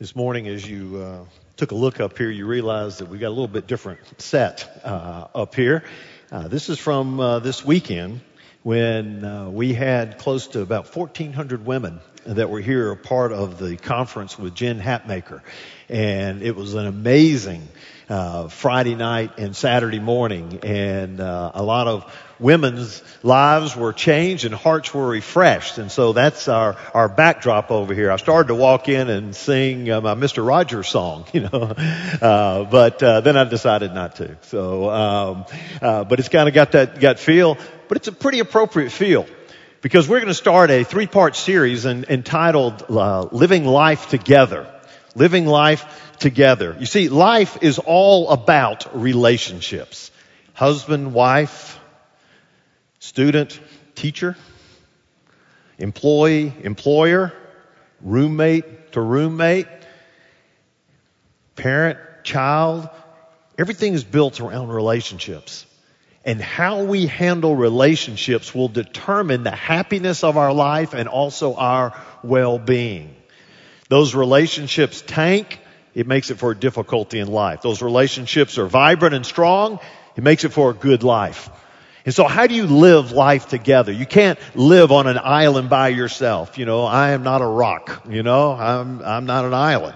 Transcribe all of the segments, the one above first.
This morning, as you uh, took a look up here, you realized that we got a little bit different set uh, up here. Uh, this is from uh, this weekend when uh, we had close to about 1,400 women that were here, a part of the conference with Jen Hatmaker, and it was an amazing uh, Friday night and Saturday morning, and a lot of women's lives were changed and hearts were refreshed, and so that's our our backdrop over here. I started to walk in and sing uh, my Mr. Rogers song, you know, uh, but uh, then I decided not to. So, um, uh, but it's kind of got that got feel, but it's a pretty appropriate feel because we're going to start a three part series in, entitled uh, "Living Life Together." Living life together. You see, life is all about relationships. Husband, wife, student, teacher, employee, employer, roommate to roommate, parent, child. Everything is built around relationships. And how we handle relationships will determine the happiness of our life and also our well-being. Those relationships tank, it makes it for a difficulty in life. Those relationships are vibrant and strong, it makes it for a good life. And so how do you live life together? You can't live on an island by yourself. You know, I am not a rock. You know, I'm, I'm not an island.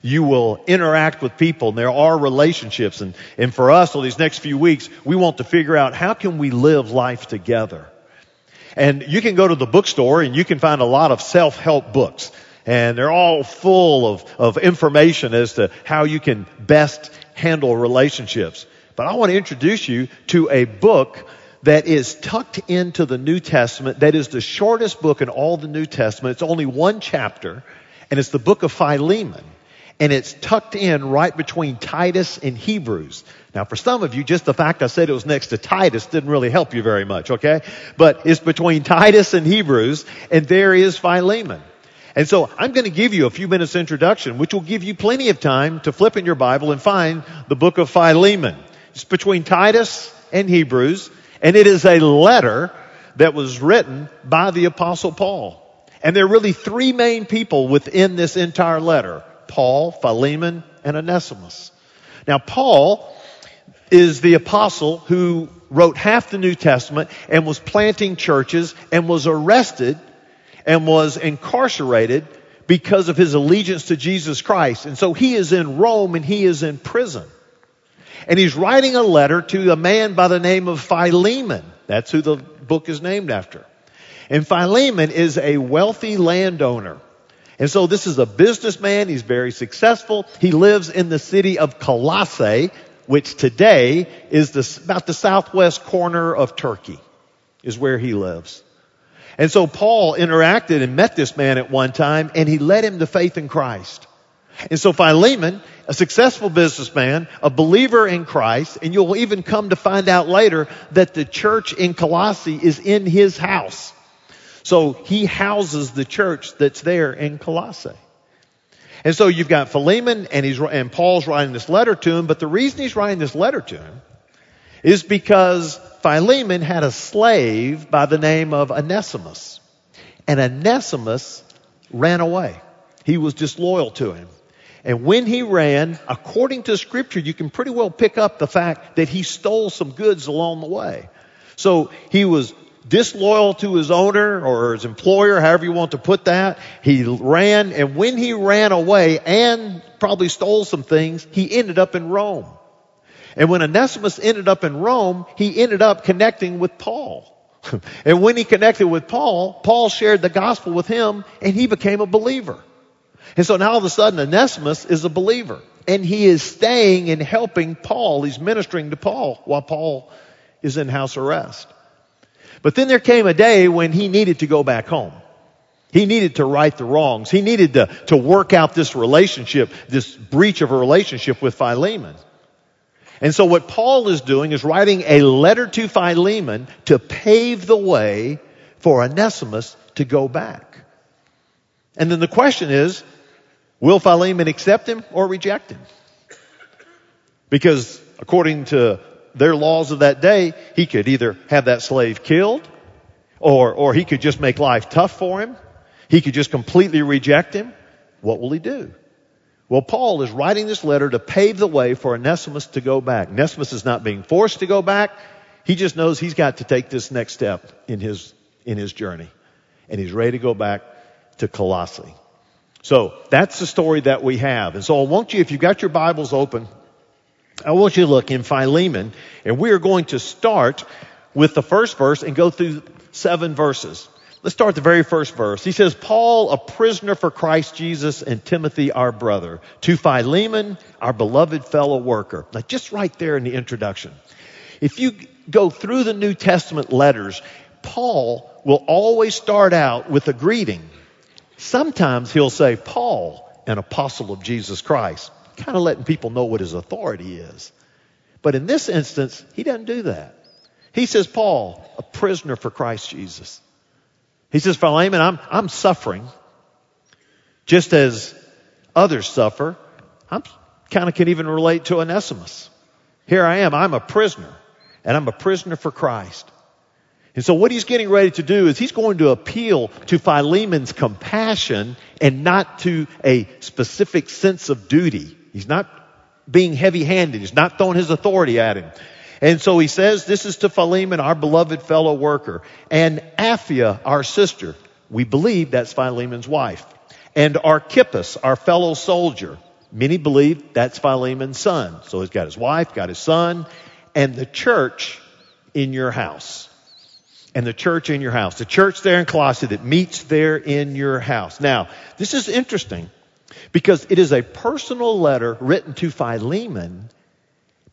You will interact with people and there are relationships. And, and for us, over these next few weeks, we want to figure out how can we live life together? And you can go to the bookstore and you can find a lot of self-help books and they're all full of, of information as to how you can best handle relationships. But I want to introduce you to a book that is tucked into the New Testament, that is the shortest book in all the New Testament. It's only one chapter, and it's the book of Philemon. And it's tucked in right between Titus and Hebrews. Now for some of you, just the fact I said it was next to Titus didn't really help you very much, okay? But it's between Titus and Hebrews, and there is Philemon. And so I'm going to give you a few minutes introduction, which will give you plenty of time to flip in your Bible and find the book of Philemon. It's between Titus and Hebrews, and it is a letter that was written by the apostle Paul. And there are really three main people within this entire letter. Paul, Philemon, and Onesimus. Now Paul is the apostle who wrote half the New Testament and was planting churches and was arrested and was incarcerated because of his allegiance to Jesus Christ. And so he is in Rome and he is in prison. And he's writing a letter to a man by the name of Philemon. That's who the book is named after. And Philemon is a wealthy landowner. And so this is a businessman. He's very successful. He lives in the city of Colossae, which today is the, about the southwest corner of Turkey is where he lives. And so Paul interacted and met this man at one time and he led him to faith in Christ. And so Philemon, a successful businessman, a believer in Christ, and you'll even come to find out later that the church in Colossae is in his house. So he houses the church that's there in Colossae. And so you've got Philemon and he's, and Paul's writing this letter to him, but the reason he's writing this letter to him is because Philemon had a slave by the name of Onesimus. And Onesimus ran away. He was disloyal to him. And when he ran, according to scripture, you can pretty well pick up the fact that he stole some goods along the way. So he was disloyal to his owner or his employer, however you want to put that. He ran, and when he ran away and probably stole some things, he ended up in Rome. And when Onesimus ended up in Rome, he ended up connecting with Paul. and when he connected with Paul, Paul shared the gospel with him and he became a believer. And so now all of a sudden Onesimus is a believer and he is staying and helping Paul. He's ministering to Paul while Paul is in house arrest. But then there came a day when he needed to go back home. He needed to right the wrongs. He needed to, to work out this relationship, this breach of a relationship with Philemon. And so what Paul is doing is writing a letter to Philemon to pave the way for Onesimus to go back. And then the question is, will Philemon accept him or reject him? Because according to their laws of that day, he could either have that slave killed or, or he could just make life tough for him. He could just completely reject him. What will he do? Well, Paul is writing this letter to pave the way for Onesimus to go back. Onesimus is not being forced to go back. He just knows he's got to take this next step in his, in his journey. And he's ready to go back to Colossae. So that's the story that we have. And so I want you, if you've got your Bibles open, I want you to look in Philemon, and we are going to start with the first verse and go through seven verses. Let's start the very first verse. He says, Paul, a prisoner for Christ Jesus, and Timothy, our brother, to Philemon, our beloved fellow worker. Now, just right there in the introduction. If you go through the New Testament letters, Paul will always start out with a greeting. Sometimes he'll say, Paul, an apostle of Jesus Christ, kind of letting people know what his authority is. But in this instance, he doesn't do that. He says, Paul, a prisoner for Christ Jesus. He says, Philemon, I'm, I'm suffering just as others suffer. I'm kind of can even relate to Onesimus. Here I am. I'm a prisoner and I'm a prisoner for Christ. And so what he's getting ready to do is he's going to appeal to Philemon's compassion and not to a specific sense of duty. He's not being heavy handed. He's not throwing his authority at him. And so he says, this is to Philemon, our beloved fellow worker, and Apphia, our sister. We believe that's Philemon's wife. And Archippus, our fellow soldier. Many believe that's Philemon's son. So he's got his wife, got his son, and the church in your house. And the church in your house. The church there in Colossae that meets there in your house. Now, this is interesting because it is a personal letter written to Philemon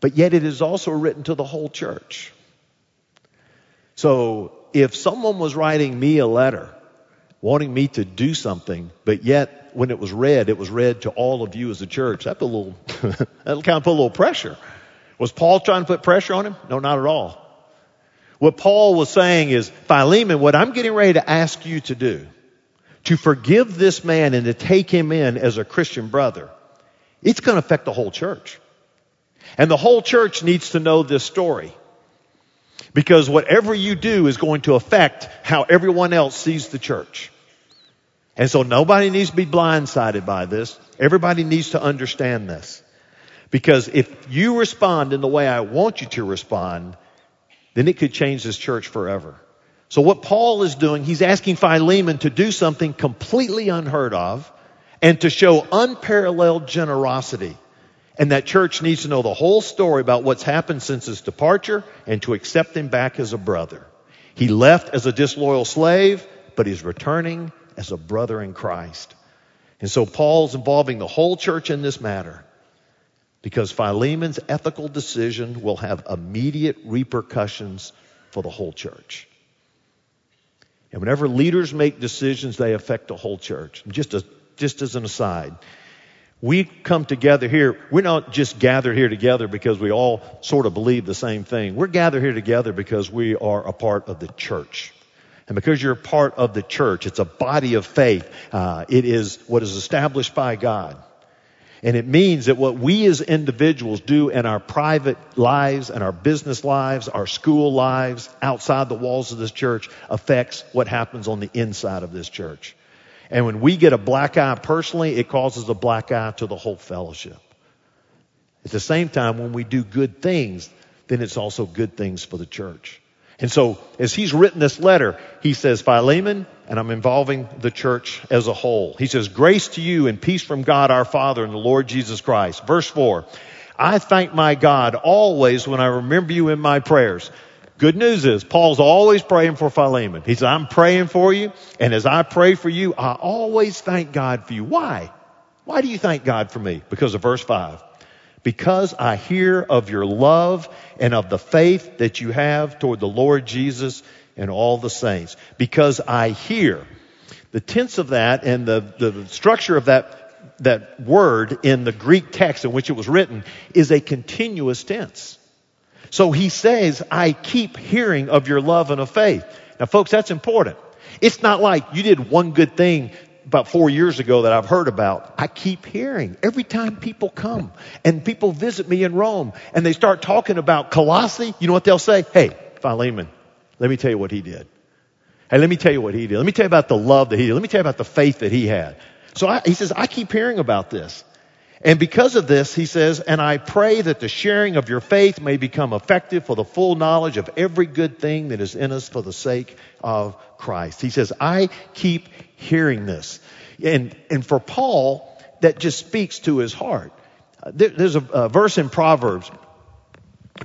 but yet it is also written to the whole church. So if someone was writing me a letter wanting me to do something, but yet when it was read, it was read to all of you as a church, that put a little, that kind of put a little pressure. Was Paul trying to put pressure on him? No, not at all. What Paul was saying is, Philemon, what I'm getting ready to ask you to do, to forgive this man and to take him in as a Christian brother, it's going to affect the whole church. And the whole church needs to know this story. Because whatever you do is going to affect how everyone else sees the church. And so nobody needs to be blindsided by this. Everybody needs to understand this. Because if you respond in the way I want you to respond, then it could change this church forever. So what Paul is doing, he's asking Philemon to do something completely unheard of and to show unparalleled generosity. And that church needs to know the whole story about what's happened since his departure and to accept him back as a brother. He left as a disloyal slave, but he's returning as a brother in Christ. And so Paul's involving the whole church in this matter because Philemon's ethical decision will have immediate repercussions for the whole church. And whenever leaders make decisions, they affect the whole church. Just, as, just as an aside, we come together here. We're not just gathered here together because we all sort of believe the same thing. We're gathered here together because we are a part of the church. And because you're a part of the church, it's a body of faith. Uh, it is what is established by God. And it means that what we as individuals do in our private lives and our business lives, our school lives, outside the walls of this church affects what happens on the inside of this church. And when we get a black eye personally, it causes a black eye to the whole fellowship. At the same time, when we do good things, then it's also good things for the church. And so, as he's written this letter, he says, Philemon, and I'm involving the church as a whole. He says, Grace to you and peace from God our Father and the Lord Jesus Christ. Verse 4 I thank my God always when I remember you in my prayers. Good news is Paul's always praying for Philemon. He says, I'm praying for you. And as I pray for you, I always thank God for you. Why? Why do you thank God for me? Because of verse five. Because I hear of your love and of the faith that you have toward the Lord Jesus and all the saints. Because I hear. The tense of that and the, the structure of that, that word in the Greek text in which it was written is a continuous tense. So he says, I keep hearing of your love and of faith. Now folks, that's important. It's not like you did one good thing about four years ago that I've heard about. I keep hearing every time people come and people visit me in Rome and they start talking about Colossae, you know what they'll say? Hey, Philemon, let me tell you what he did. Hey, let me tell you what he did. Let me tell you about the love that he did. Let me tell you about the faith that he had. So I, he says, I keep hearing about this. And because of this, he says, and I pray that the sharing of your faith may become effective for the full knowledge of every good thing that is in us for the sake of Christ. He says, I keep hearing this. And, and for Paul, that just speaks to his heart. Uh, there, there's a, a verse in Proverbs,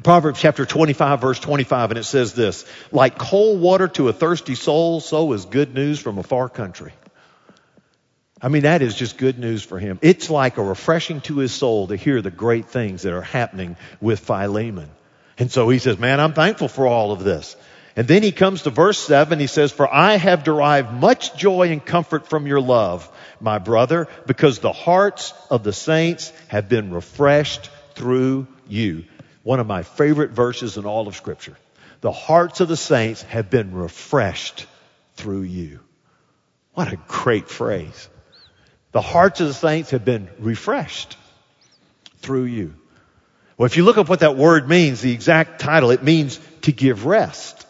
Proverbs chapter 25 verse 25, and it says this, like cold water to a thirsty soul, so is good news from a far country. I mean, that is just good news for him. It's like a refreshing to his soul to hear the great things that are happening with Philemon. And so he says, man, I'm thankful for all of this. And then he comes to verse 7. He says, For I have derived much joy and comfort from your love, my brother, because the hearts of the saints have been refreshed through you. One of my favorite verses in all of Scripture. The hearts of the saints have been refreshed through you. What a great phrase. The hearts of the saints have been refreshed through you. Well, if you look up what that word means, the exact title, it means to give rest,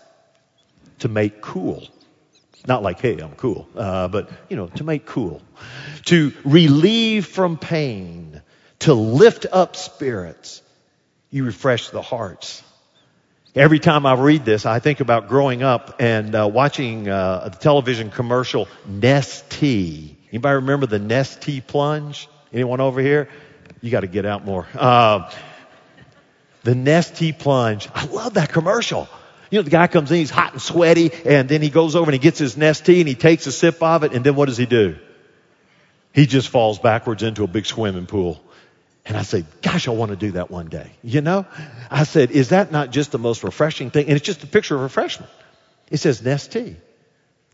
to make cool. Not like, hey, I'm cool, uh, but, you know, to make cool. To relieve from pain, to lift up spirits. You refresh the hearts. Every time I read this, I think about growing up and uh, watching uh, the television commercial Nestea. Anybody remember the Nestea plunge? Anyone over here? You got to get out more. Uh, the Nestea plunge. I love that commercial. You know, the guy comes in, he's hot and sweaty, and then he goes over and he gets his Nestea and he takes a sip of it, and then what does he do? He just falls backwards into a big swimming pool. And I said, gosh, I want to do that one day. You know? I said, is that not just the most refreshing thing? And it's just a picture of refreshment. It says Nestea,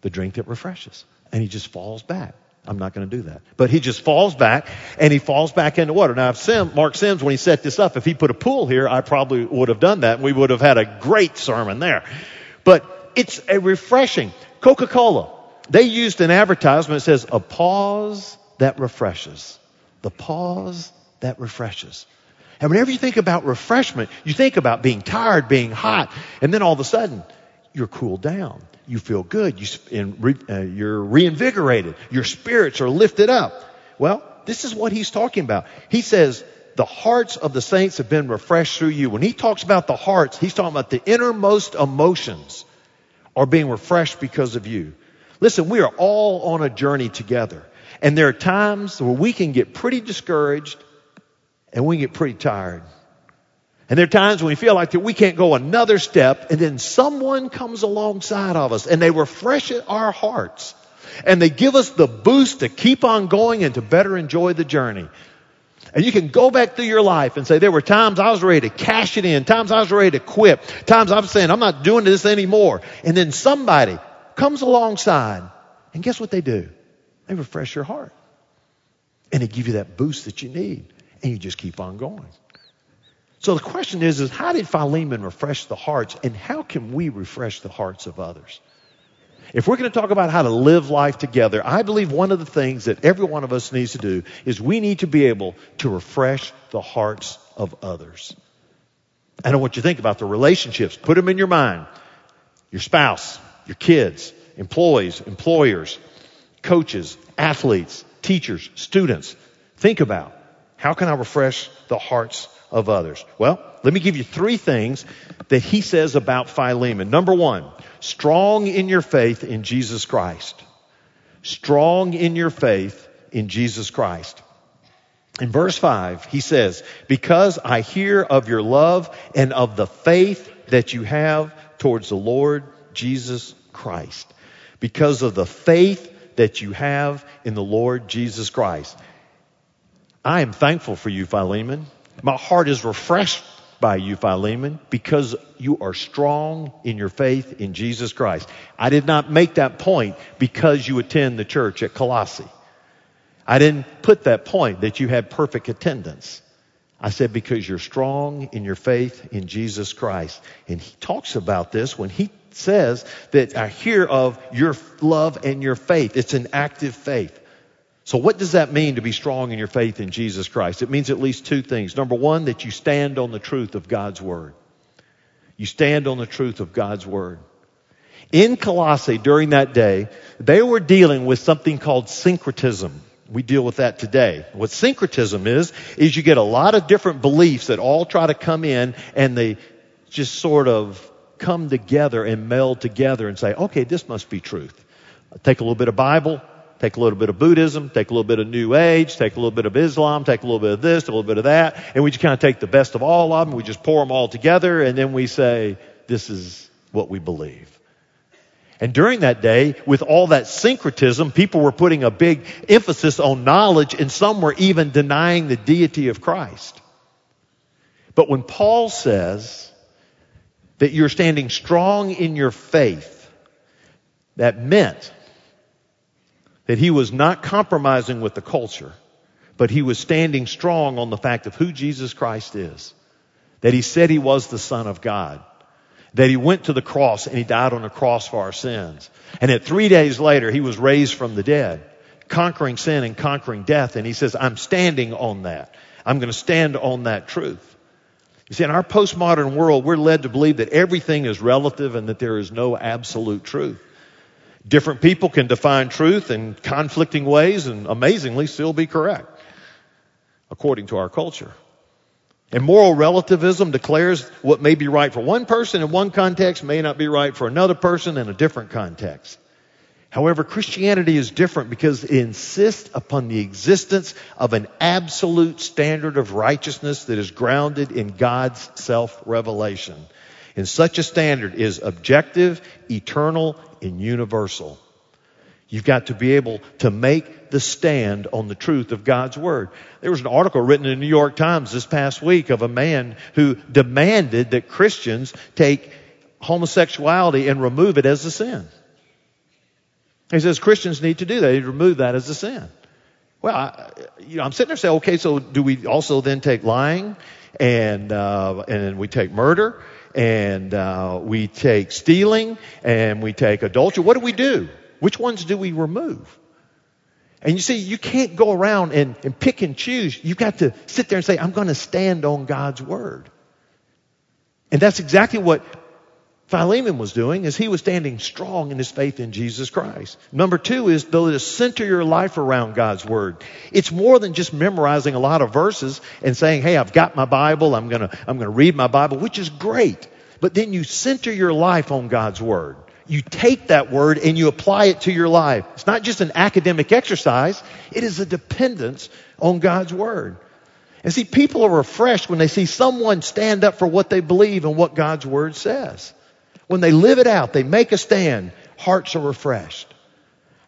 the drink that refreshes. And he just falls back. I'm not going to do that. But he just falls back and he falls back into water. Now, if Sim, Mark Sims, when he set this up, if he put a pool here, I probably would have done that and we would have had a great sermon there. But it's a refreshing. Coca-Cola, they used an advertisement that says, a pause that refreshes. The pause that refreshes. And whenever you think about refreshment, you think about being tired, being hot, and then all of a sudden, you're cooled down you feel good. You, and re, uh, you're reinvigorated. Your spirits are lifted up. Well, this is what he's talking about. He says, the hearts of the saints have been refreshed through you. When he talks about the hearts, he's talking about the innermost emotions are being refreshed because of you. Listen, we are all on a journey together. And there are times where we can get pretty discouraged and we get pretty tired. And there are times when we feel like that we can't go another step and then someone comes alongside of us and they refresh our hearts and they give us the boost to keep on going and to better enjoy the journey. And you can go back through your life and say, there were times I was ready to cash it in, times I was ready to quit, times I'm saying, I'm not doing this anymore. And then somebody comes alongside and guess what they do? They refresh your heart. And they give you that boost that you need. And you just keep on going. So the question is, is how did Philemon refresh the hearts and how can we refresh the hearts of others? If we're going to talk about how to live life together, I believe one of the things that every one of us needs to do is we need to be able to refresh the hearts of others. I don't want you to think about the relationships. Put them in your mind. Your spouse, your kids, employees, employers, coaches, athletes, teachers, students. Think about how can I refresh the hearts of others? Well, let me give you three things that he says about Philemon. Number one, strong in your faith in Jesus Christ. Strong in your faith in Jesus Christ. In verse 5, he says, Because I hear of your love and of the faith that you have towards the Lord Jesus Christ. Because of the faith that you have in the Lord Jesus Christ. I am thankful for you, Philemon. My heart is refreshed by you, Philemon, because you are strong in your faith in Jesus Christ. I did not make that point because you attend the church at Colossae. I didn't put that point that you had perfect attendance. I said because you're strong in your faith in Jesus Christ. And he talks about this when he says that I hear of your love and your faith. It's an active faith. So what does that mean to be strong in your faith in Jesus Christ? It means at least two things. Number one, that you stand on the truth of God's Word. You stand on the truth of God's Word. In Colossae during that day, they were dealing with something called syncretism. We deal with that today. What syncretism is, is you get a lot of different beliefs that all try to come in and they just sort of come together and meld together and say, okay, this must be truth. Take a little bit of Bible, take a little bit of Buddhism, take a little bit of New Age, take a little bit of Islam, take a little bit of this, a little bit of that, and we just kind of take the best of all of them, we just pour them all together, and then we say, this is what we believe. And during that day, with all that syncretism, people were putting a big emphasis on knowledge and some were even denying the deity of Christ. But when Paul says that you're standing strong in your faith, that meant that he was not compromising with the culture, but he was standing strong on the fact of who Jesus Christ is. That he said he was the Son of God. That he went to the cross and he died on the cross for our sins. And that three days later he was raised from the dead, conquering sin and conquering death. And he says, I'm standing on that. I'm going to stand on that truth. You see, in our postmodern world, we're led to believe that everything is relative and that there is no absolute truth. Different people can define truth in conflicting ways and amazingly still be correct, according to our culture. And moral relativism declares what may be right for one person in one context may not be right for another person in a different context. However, Christianity is different because it insists upon the existence of an absolute standard of righteousness that is grounded in God's self-revelation. And such a standard is objective, eternal, and universal. You've got to be able to make the stand on the truth of God's Word. There was an article written in the New York Times this past week of a man who demanded that Christians take homosexuality and remove it as a sin. He says Christians need to do that. They remove that as a sin. Well, I, you know, I'm sitting there saying, okay, so do we also then take lying and uh, and we take murder and uh, we take stealing and we take adultery. What do we do? Which ones do we remove? And you see, you can't go around and, and pick and choose. You've got to sit there and say, I'm going to stand on God's word. And that's exactly what Philemon was doing is he was standing strong in his faith in Jesus Christ. Number two is to center your life around God's Word. It's more than just memorizing a lot of verses and saying, hey, I've got my Bible, I'm gonna, I'm gonna read my Bible, which is great. But then you center your life on God's Word. You take that Word and you apply it to your life. It's not just an academic exercise, it is a dependence on God's Word. And see, people are refreshed when they see someone stand up for what they believe and what God's Word says. When they live it out, they make a stand, hearts are refreshed.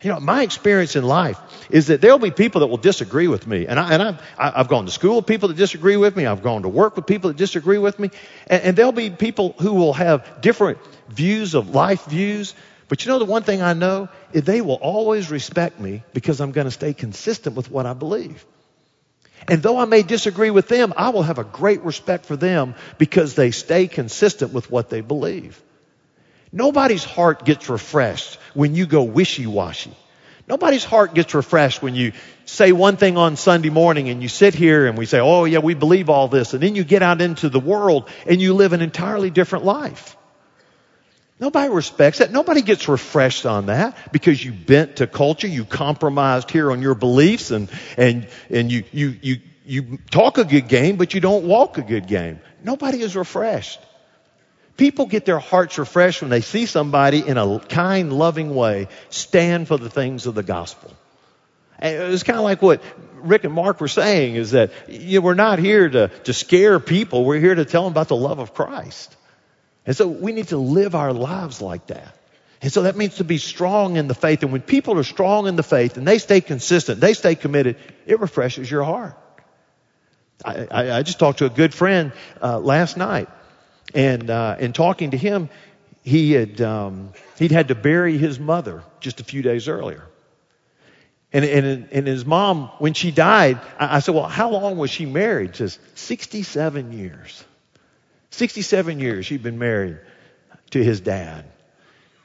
You know, my experience in life is that there'll be people that will disagree with me. And, I, and I've, I've gone to school with people that disagree with me. I've gone to work with people that disagree with me. And, and there'll be people who will have different views of life views. But you know, the one thing I know is they will always respect me because I'm going to stay consistent with what I believe. And though I may disagree with them, I will have a great respect for them because they stay consistent with what they believe. Nobody's heart gets refreshed when you go wishy-washy. Nobody's heart gets refreshed when you say one thing on Sunday morning and you sit here and we say, oh yeah, we believe all this. And then you get out into the world and you live an entirely different life. Nobody respects that. Nobody gets refreshed on that because you bent to culture. You compromised here on your beliefs and, and, and you, you, you, you talk a good game, but you don't walk a good game. Nobody is refreshed. People get their hearts refreshed when they see somebody in a kind, loving way stand for the things of the gospel. And it's kind of like what Rick and Mark were saying is that you know, we're not here to, to scare people. We're here to tell them about the love of Christ. And so we need to live our lives like that. And so that means to be strong in the faith. And when people are strong in the faith and they stay consistent, they stay committed, it refreshes your heart. I, I, I just talked to a good friend uh, last night and uh, in talking to him, he had um, he'd had to bury his mother just a few days earlier. And, and, and his mom, when she died, I, I said, well, how long was she married? She says, 67 years. 67 years she'd been married to his dad.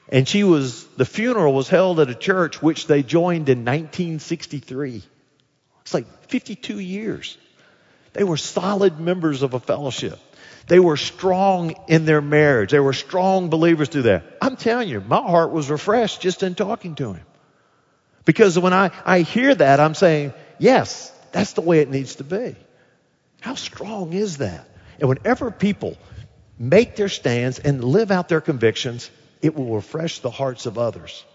And she was, the funeral was held at a church which they joined in 1963. It's like 52 years. They were solid members of a fellowship. They were strong in their marriage. They were strong believers through that. I'm telling you, my heart was refreshed just in talking to him. Because when I, I hear that, I'm saying, yes, that's the way it needs to be. How strong is that? And whenever people make their stands and live out their convictions, it will refresh the hearts of others.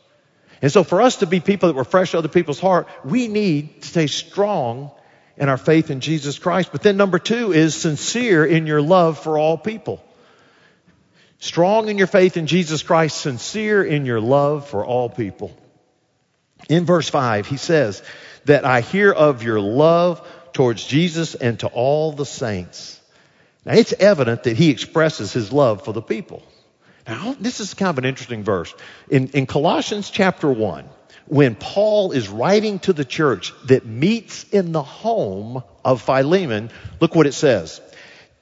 And so for us to be people that refresh other people's heart, we need to stay strong in our faith in Jesus Christ. But then number two is sincere in your love for all people. Strong in your faith in Jesus Christ, sincere in your love for all people. In verse 5, he says that I hear of your love towards Jesus and to all the saints. Now it's evident that he expresses his love for the people. Now, this is kind of an interesting verse. In, in Colossians chapter 1, when Paul is writing to the church that meets in the home of Philemon, look what it says.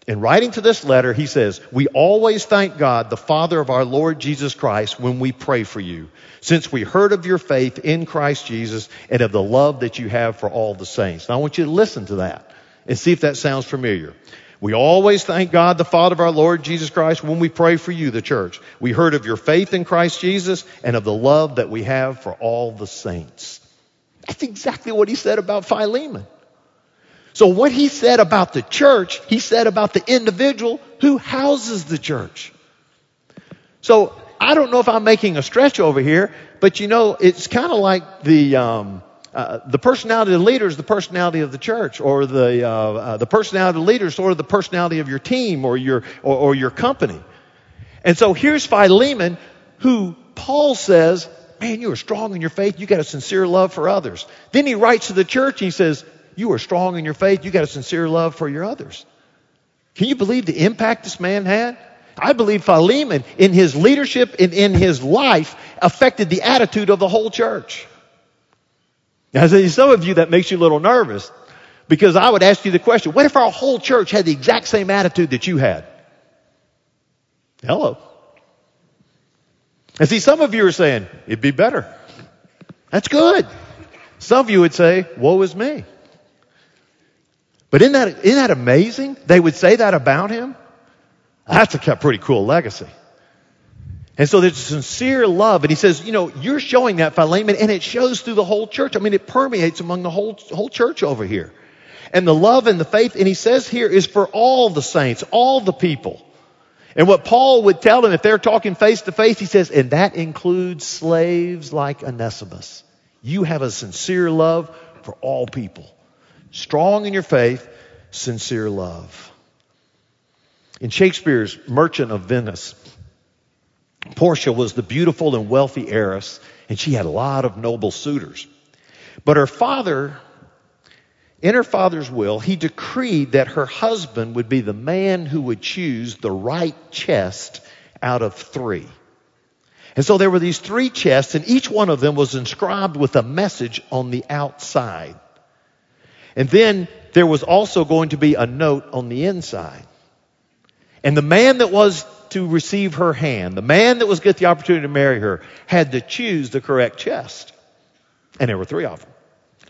In writing to this letter, he says, We always thank God, the Father of our Lord Jesus Christ, when we pray for you, since we heard of your faith in Christ Jesus and of the love that you have for all the saints. Now I want you to listen to that and see if that sounds familiar. We always thank God, the Father of our Lord Jesus Christ, when we pray for you, the church. We heard of your faith in Christ Jesus and of the love that we have for all the saints. That's exactly what he said about Philemon. So what he said about the church, he said about the individual who houses the church. So I don't know if I'm making a stretch over here, but you know, it's kind of like the, um, uh, the personality of the leader is the personality of the church, or the uh, uh, the personality of the leader is sort of the personality of your team or your or, or your company. And so here's Philemon, who Paul says, "Man, you are strong in your faith. You got a sincere love for others." Then he writes to the church and he says, "You are strong in your faith. You got a sincere love for your others." Can you believe the impact this man had? I believe Philemon, in his leadership and in his life, affected the attitude of the whole church. Now, some of you that makes you a little nervous because I would ask you the question, what if our whole church had the exact same attitude that you had? Hello. And see, some of you are saying, it'd be better. That's good. Some of you would say, woe is me. But isn't that, isn't that amazing? They would say that about him? That's a pretty cool legacy. And so there's a sincere love. And he says, you know, you're showing that Philemon and it shows through the whole church. I mean, it permeates among the whole, whole church over here. And the love and the faith, and he says here, is for all the saints, all the people. And what Paul would tell them if they're talking face to face, he says, and that includes slaves like Onesimus. You have a sincere love for all people. Strong in your faith, sincere love. In Shakespeare's Merchant of Venice, Portia was the beautiful and wealthy heiress, and she had a lot of noble suitors. But her father, in her father's will, he decreed that her husband would be the man who would choose the right chest out of three. And so there were these three chests, and each one of them was inscribed with a message on the outside. And then there was also going to be a note on the inside. And the man that was to receive her hand, the man that was get the opportunity to marry her, had to choose the correct chest. And there were three of them.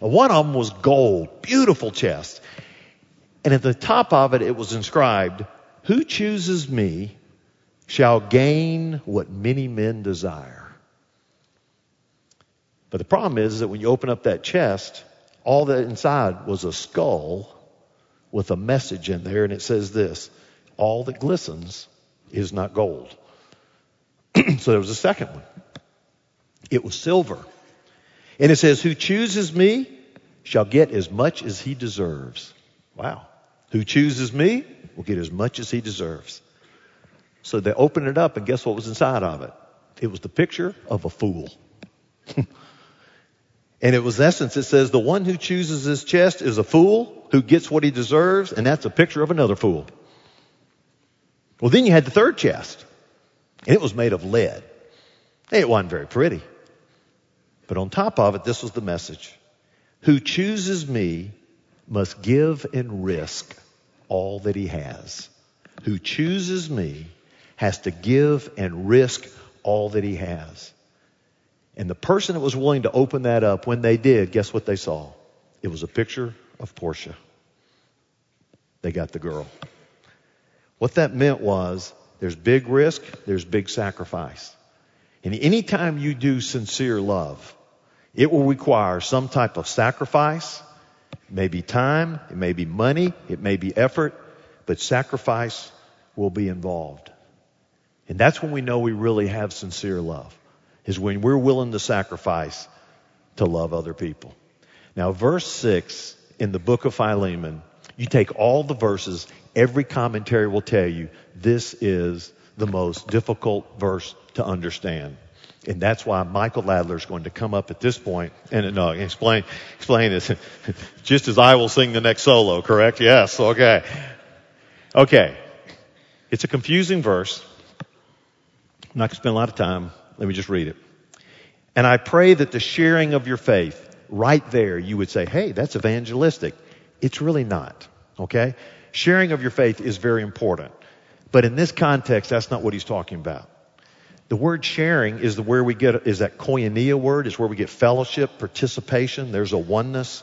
One of them was gold, beautiful chest. And at the top of it, it was inscribed, Who chooses me shall gain what many men desire. But the problem is that when you open up that chest, all that inside was a skull with a message in there, and it says this All that glistens is not gold. so there was a second one. It was silver. And it says, Who chooses me shall get as much as he deserves. Wow. Who chooses me will get as much as he deserves. So they opened it up, and guess what was inside of it? It was the picture of a fool. and it was essence, it says, The one who chooses his chest is a fool who gets what he deserves, and that's a picture of another fool. Well, then you had the third chest, and it was made of lead. It wasn't very pretty. But on top of it, this was the message. Who chooses me must give and risk all that he has. Who chooses me has to give and risk all that he has. And the person that was willing to open that up, when they did, guess what they saw? It was a picture of Portia. They got the girl. What that meant was there's big risk, there's big sacrifice. And anytime you do sincere love, It will require some type of sacrifice. It may be time, it may be money, it may be effort, but sacrifice will be involved. And that's when we know we really have sincere love, is when we're willing to sacrifice to love other people. Now, verse 6 in the book of Philemon, you take all the verses, every commentary will tell you this is the most difficult verse to understand. And that's why Michael Ladler is going to come up at this point and no, explain, explain this. Just as I will sing the next solo, correct? Yes, okay. Okay. It's a confusing verse. I'm not going to spend a lot of time. Let me just read it. And I pray that the sharing of your faith, right there, you would say, hey, that's evangelistic. It's really not. Okay? Sharing of your faith is very important. But in this context, that's not what he's talking about. The word sharing is the where we get is that koinonia word, is where we get fellowship, participation. There's a oneness.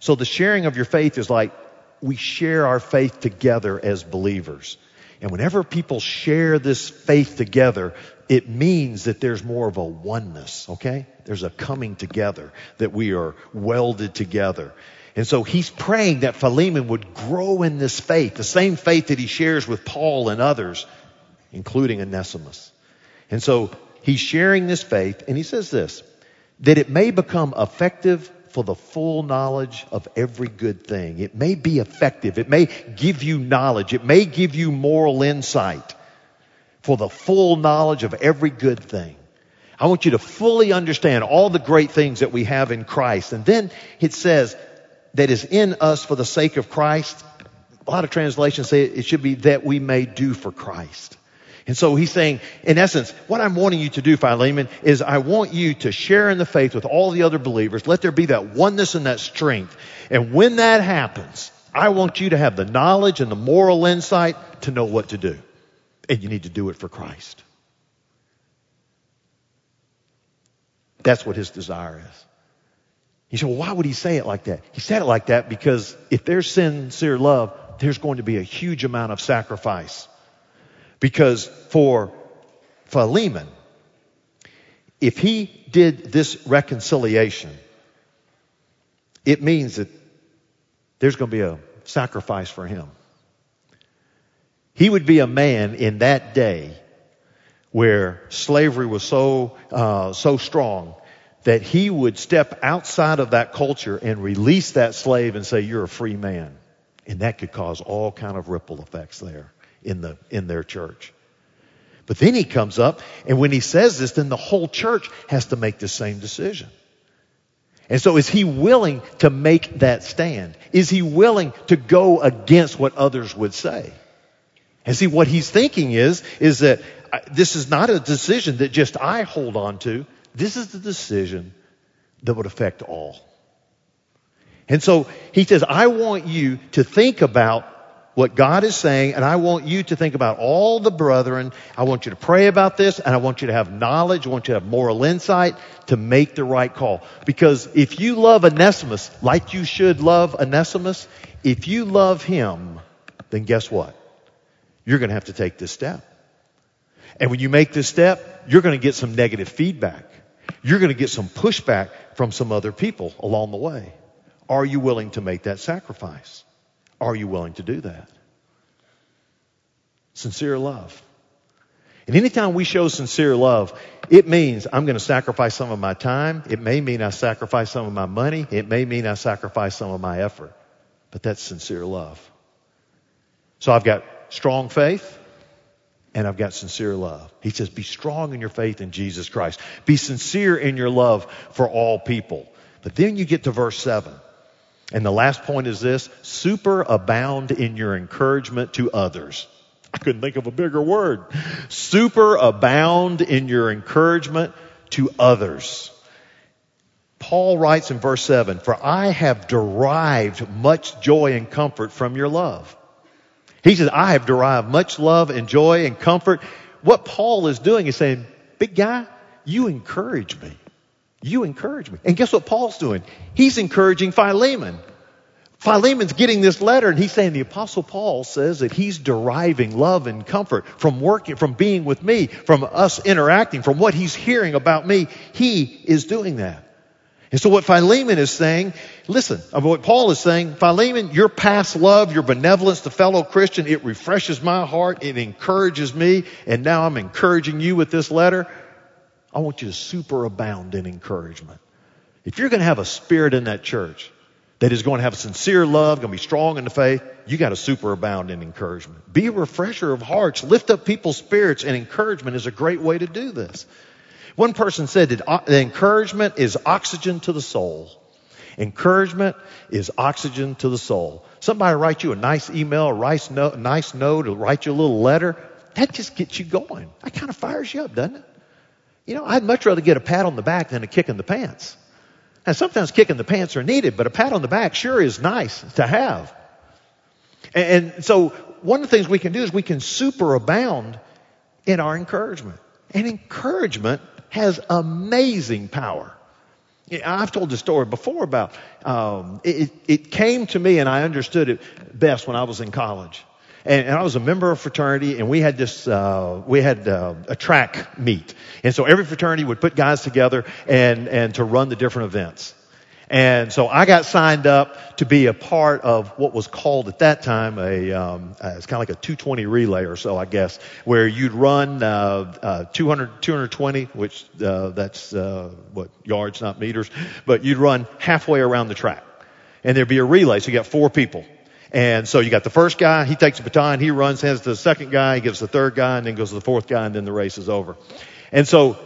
So the sharing of your faith is like we share our faith together as believers. And whenever people share this faith together, it means that there's more of a oneness, okay? There's a coming together, that we are welded together. And so he's praying that Philemon would grow in this faith, the same faith that he shares with Paul and others, including Onesimus. And so he's sharing this faith, and he says this, that it may become effective for the full knowledge of every good thing. It may be effective. It may give you knowledge. It may give you moral insight for the full knowledge of every good thing. I want you to fully understand all the great things that we have in Christ. And then it says that is in us for the sake of Christ. A lot of translations say it should be that we may do for Christ. And so he's saying, in essence, what I'm wanting you to do, Philemon, is I want you to share in the faith with all the other believers. Let there be that oneness and that strength. And when that happens, I want you to have the knowledge and the moral insight to know what to do. And you need to do it for Christ. That's what his desire is. You say, well, why would he say it like that? He said it like that because if there's sincere love, there's going to be a huge amount of sacrifice. Because for Philemon, if he did this reconciliation, it means that there's going to be a sacrifice for him. He would be a man in that day where slavery was so uh, so strong that he would step outside of that culture and release that slave and say, "You're a free man," and that could cause all kind of ripple effects there in the, in their church. But then he comes up, and when he says this, then the whole church has to make the same decision. And so is he willing to make that stand? Is he willing to go against what others would say? And see, what he's thinking is, is that uh, this is not a decision that just I hold on to. This is the decision that would affect all. And so he says, I want you to think about what God is saying, and I want you to think about all the brethren. I want you to pray about this, and I want you to have knowledge. I want you to have moral insight to make the right call. Because if you love Onesimus like you should love Onesimus, if you love him, then guess what? You're going to have to take this step. And when you make this step, you're going to get some negative feedback. You're going to get some pushback from some other people along the way. Are you willing to make that sacrifice? Are you willing to do that? Sincere love. And anytime we show sincere love, it means I'm going to sacrifice some of my time. It may mean I sacrifice some of my money. It may mean I sacrifice some of my effort. But that's sincere love. So I've got strong faith and I've got sincere love. He says, be strong in your faith in Jesus Christ. Be sincere in your love for all people. But then you get to verse 7. And the last point is this super abound in your encouragement to others. I couldn't think of a bigger word. Super abound in your encouragement to others. Paul writes in verse 7 For I have derived much joy and comfort from your love. He says, I have derived much love and joy and comfort. What Paul is doing is saying, Big guy, you encourage me. You encourage me. And guess what Paul's doing? He's encouraging Philemon. Philemon's getting this letter and he's saying the apostle Paul says that he's deriving love and comfort from working, from being with me, from us interacting, from what he's hearing about me. He is doing that. And so what Philemon is saying, listen, what Paul is saying, Philemon, your past love, your benevolence to fellow Christian, it refreshes my heart, it encourages me, and now I'm encouraging you with this letter. I want you to superabound in encouragement. If you're going to have a spirit in that church that is going to have sincere love, going to be strong in the faith, you got to superabound in encouragement. Be a refresher of hearts, lift up people's spirits, and encouragement is a great way to do this. One person said that encouragement is oxygen to the soul. Encouragement is oxygen to the soul. Somebody write you a nice email, a nice note, nice note, or write you a little letter. That just gets you going. That kind of fires you up, doesn't it? You know, I'd much rather get a pat on the back than a kick in the pants. And sometimes kick in the pants are needed, but a pat on the back sure is nice to have. And, and so one of the things we can do is we can superabound in our encouragement. And encouragement has amazing power. I've told the story before about um, it, it came to me and I understood it best when I was in college. And, and I was a member of a fraternity, and we had this, uh, we had uh, a track meet, and so every fraternity would put guys together and and to run the different events. And so I got signed up to be a part of what was called at that time a, um, uh, it's kind of like a 220 relay or so, I guess, where you'd run uh, uh, 200, 220, which uh, that's uh, what yards, not meters, but you'd run halfway around the track, and there'd be a relay. So you got four people. And so you got the first guy, he takes the baton, he runs, hands to the second guy, he gives the third guy, and then goes to the fourth guy, and then the race is over. And so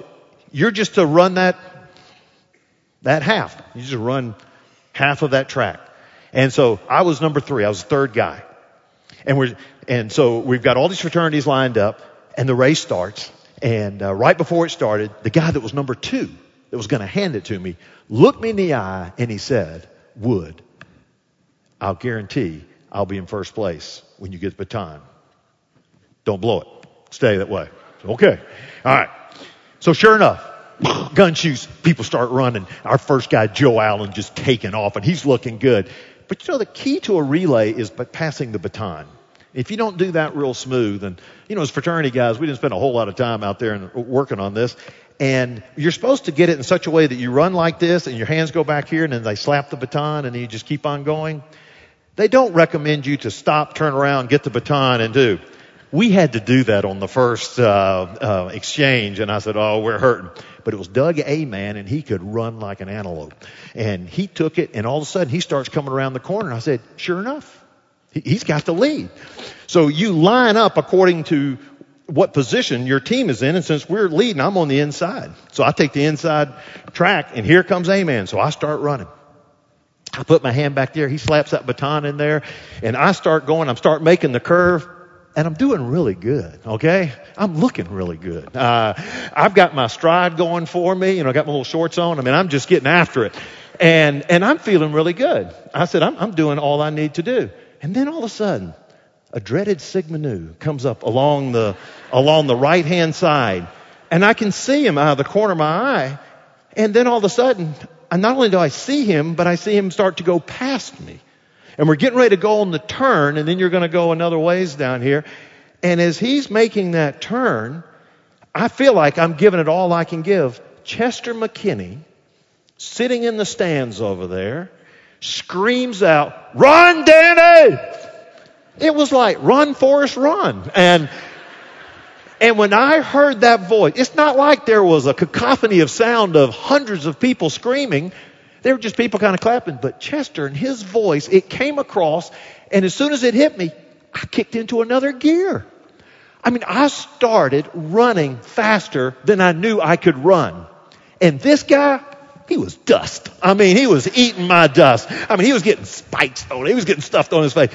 you're just to run that that half. You just run half of that track. And so I was number three. I was the third guy. And we're, and so we've got all these fraternities lined up and the race starts. And uh, right before it started, the guy that was number two that was going to hand it to me looked me in the eye and he said, Wood, I'll guarantee I'll be in first place when you get the baton. Don't blow it. Stay that way. Okay. All right. So sure enough, gun shoots, people start running. Our first guy, Joe Allen, just taking off and he's looking good. But you know, the key to a relay is passing the baton. If you don't do that real smooth, and you know, as fraternity guys, we didn't spend a whole lot of time out there and working on this. And you're supposed to get it in such a way that you run like this and your hands go back here and then they slap the baton and then you just keep on going. They don't recommend you to stop, turn around, get the baton and do. We had to do that on the first uh, uh, exchange, and I said, "Oh, we're hurting." But it was Doug A. Man, and he could run like an antelope. And he took it, and all of a sudden he starts coming around the corner. And I said, "Sure enough, he's got the lead." So you line up according to what position your team is in, and since we're leading, I'm on the inside. So I take the inside track, and here comes A. Man. So I start running. I put my hand back there. He slaps that baton in there, and I start going. I'm start making the curve and I'm doing really good. Okay, I'm looking really good. Uh, I've got my stride going for me. You know, I got my little shorts on. I mean, I'm just getting after it, and and I'm feeling really good. I said, I'm, I'm doing all I need to do, and then all of a sudden, a dreaded Sigma Nu comes up along the along the right hand side, and I can see him out of the corner of my eye, and then all of a sudden, not only do I see him, but I see him start to go past me. And we're getting ready to go on the turn, and then you're going to go another ways down here. And as he's making that turn, I feel like I'm giving it all I can give. Chester McKinney, sitting in the stands over there, screams out, Run, Danny! It was like, Run, Forrest, run. And and when I heard that voice, it's not like there was a cacophony of sound of hundreds of people screaming. They were just people kind of clapping. But Chester and his voice, it came across, and as soon as it hit me, I kicked into another gear. I mean, I started running faster than I knew I could run. And this guy, he was dust. I mean, he was eating my dust. I mean, he was getting spikes on. He was getting stuffed on his face.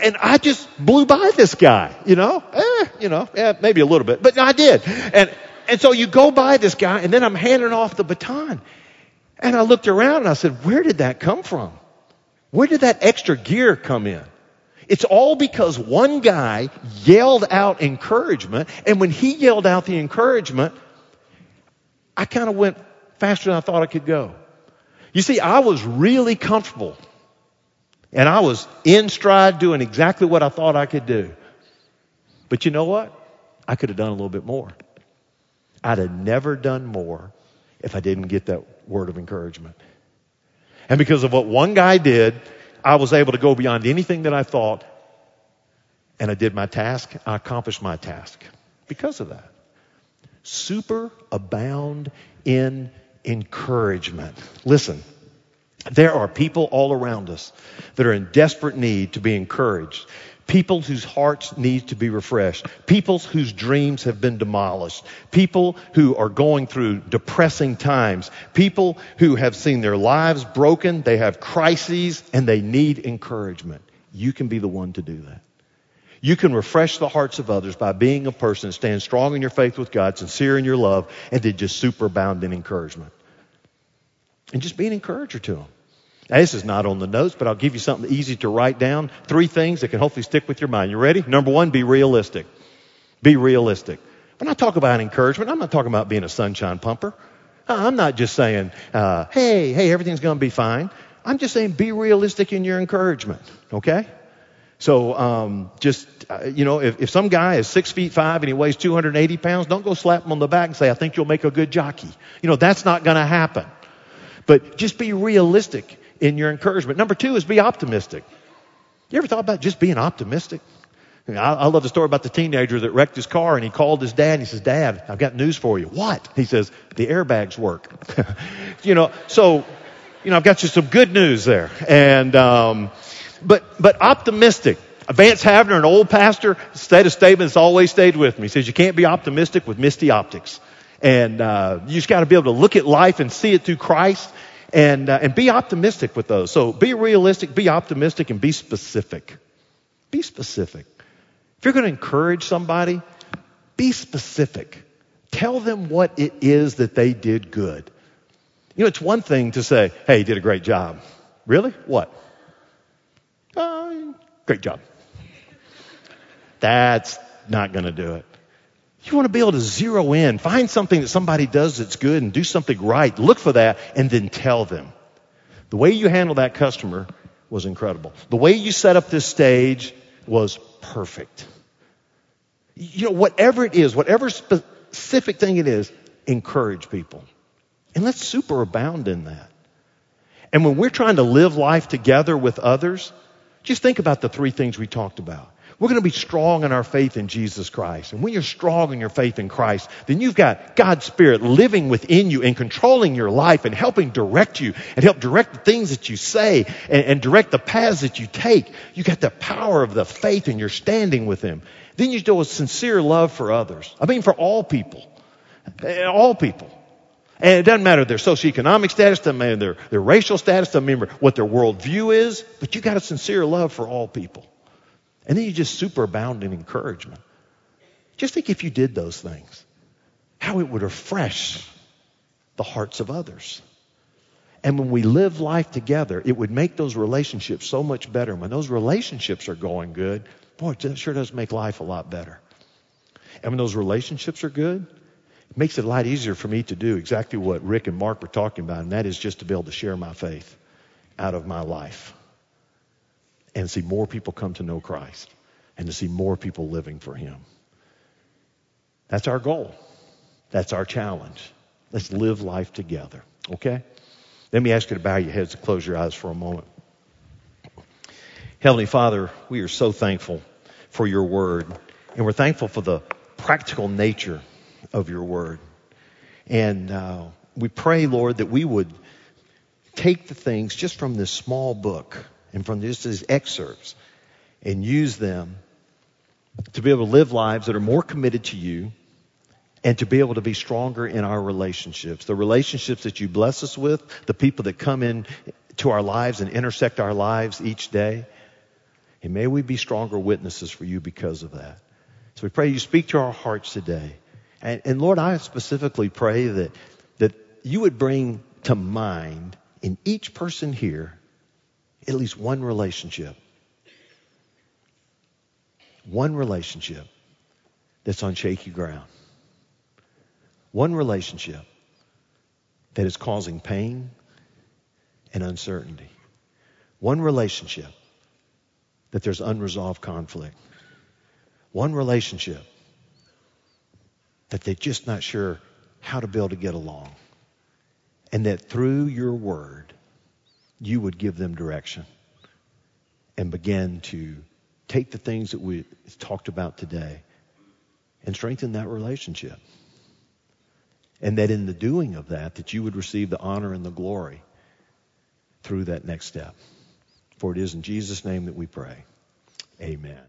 And I just blew by this guy, you know, eh, you know, yeah, maybe a little bit, but I did. And, and so you go by this guy and then I'm handing off the baton and I looked around and I said, where did that come from? Where did that extra gear come in? It's all because one guy yelled out encouragement, and when he yelled out the encouragement, I kind of went faster than I thought I could go. You see, I was really comfortable, and I was in stride doing exactly what I thought I could do. But you know what? I could have done a little bit more. I'd have never done more if I didn't get that word of encouragement. And because of what one guy did, I was able to go beyond anything that I thought. And I did my task. I accomplished my task because of that. Super abound in encouragement. Listen, there are people all around us that are in desperate need to be encouraged. People whose hearts need to be refreshed. People whose dreams have been demolished. People who are going through depressing times. People who have seen their lives broken. They have crises and they need encouragement. You can be the one to do that. You can refresh the hearts of others by being a person that stands strong in your faith with God, sincere in your love, and to just superabound in encouragement. And just be an encourager to them. This is not on the notes, but I'll give you something easy to write down. Three things that can hopefully stick with your mind. You ready? Number one, be realistic. Be realistic. When I talk about encouragement, I'm not talking about being a sunshine pumper. I'm not just saying, uh, hey, hey, everything's going to be fine. I'm just saying be realistic in your encouragement, okay? So um, just, uh, you know, if, if some guy is six feet five and he weighs 280 pounds, don't go slap him on the back and say, I think you'll make a good jockey. You know, that's not going to happen. But just be realistic in your encouragement. Number two is be optimistic. You ever thought about just being optimistic? I, I love the story about the teenager that wrecked his car and he called his dad and he says, Dad, I've got news for you. What? He says, the airbags work. you know, so, you know, I've got you some good news there. And, um, but, but optimistic. Vance Havner, an old pastor, said a statement that's always stayed with me. He says, you can't be optimistic with misty optics. And, uh, you just gotta be able to look at life and see it through Christ and, uh, and be optimistic with those. So be realistic, be optimistic, and be specific. Be specific. If you're going to encourage somebody, be specific. Tell them what it is that they did good. You know, it's one thing to say, hey, you did a great job. Really? What? Uh, great job. That's not going to do it. You want to be able to zero in, find something that somebody does that's good and do something right. Look for that and then tell them. The way you handle that customer was incredible. The way you set up this stage was perfect. You know, whatever it is, whatever specific thing it is, encourage people. And let's super abound in that. And when we're trying to live life together with others, just think about the three things we talked about. We're going to be strong in our faith in Jesus Christ. And when you're strong in your faith in Christ, then you've got God's Spirit living within you and controlling your life and helping direct you and help direct the things that you say and, and direct the paths that you take. You got the power of the faith and you're standing with Him. Then you do a sincere love for others. I mean, for all people. Eh, all people. And it doesn't matter their socioeconomic status, doesn't matter their, their racial status, doesn't matter what their worldview is, but you got a sincere love for all people. And then you just superabound in encouragement. Just think if you did those things, how it would refresh the hearts of others. And when we live life together, it would make those relationships so much better. When those relationships are going good, boy, it sure does make life a lot better. And when those relationships are good, it makes it a lot easier for me to do exactly what Rick and Mark were talking about, and that is just to be able to share my faith out of my life and see more people come to know Christ and to see more people living for Him. That's our goal. That's our challenge. Let's live life together. Okay? Let me ask you to bow your heads and close your eyes for a moment. Heavenly Father, we are so thankful for your word, and we're thankful for the practical nature of your word. And uh, we pray, Lord, that we would take the things just from this small book and from just these excerpts and use them to be able to live lives that are more committed to you and to be able to be stronger in our relationships. The relationships that you bless us with, the people that come in to our lives and intersect our lives each day. And may we be stronger witnesses for you because of that. So we pray you speak to our hearts today. And, and Lord, I specifically pray that, that you would bring to mind in each person here at least one relationship. One relationship that's on shaky ground. One relationship that is causing pain and uncertainty. One relationship that there's unresolved conflict. One relationship that they're just not sure how to be able to get along. And that through your word, you would give them direction and begin to take the things that we talked about today and strengthen that relationship. And that in the doing of that, that you would receive the honor and the glory through that next step. For it is in Jesus' name that we pray. Amen.